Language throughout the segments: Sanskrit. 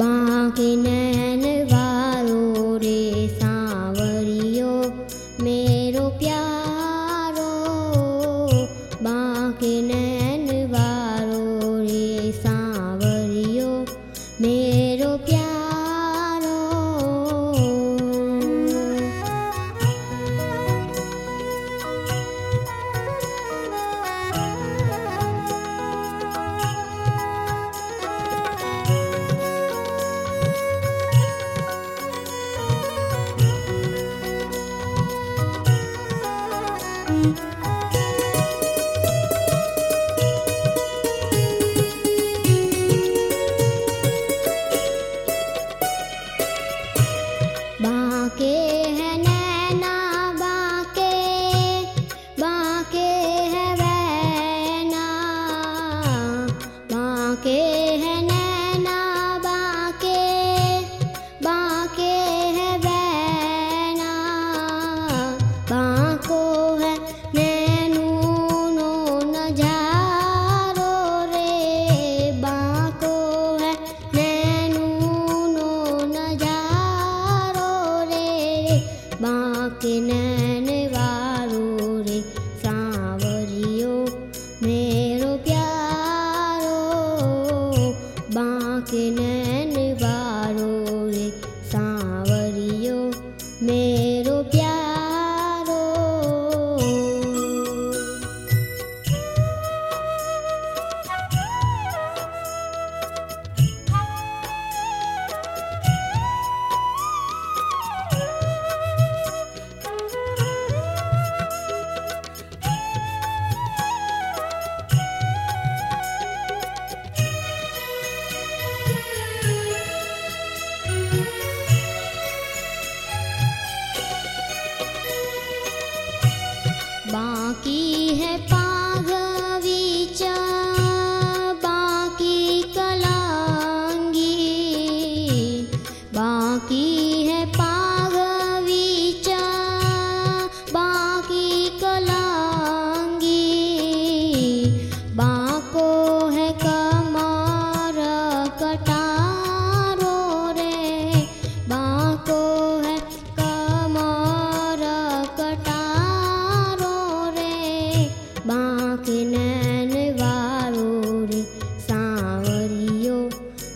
बाक नैन नानवा है पागवीचा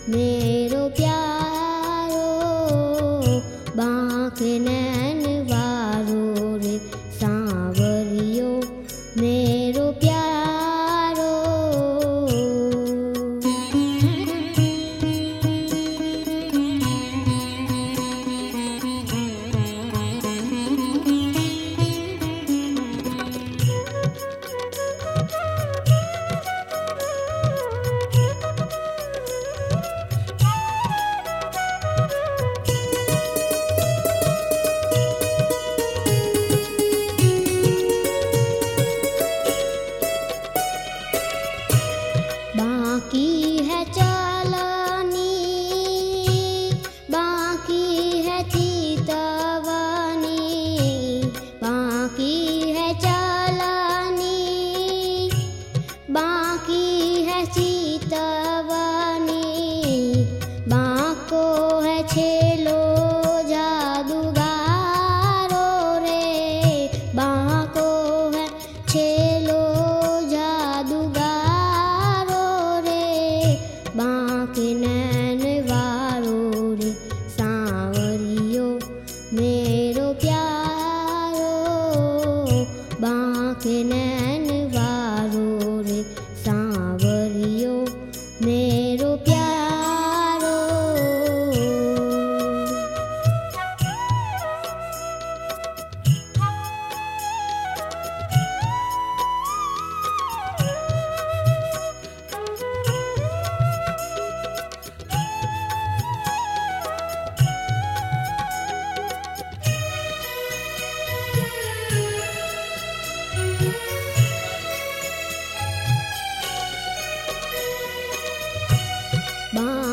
ね。The. वा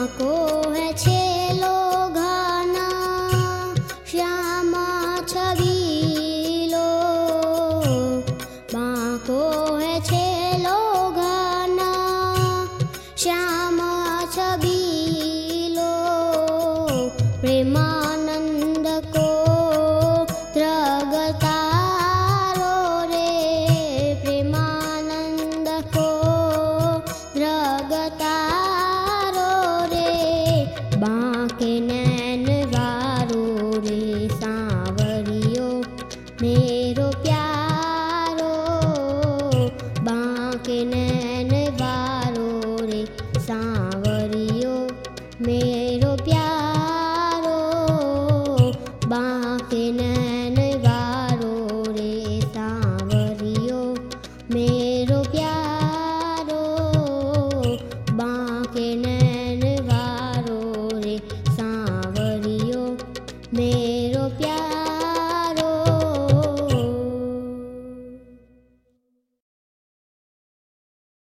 Aku me.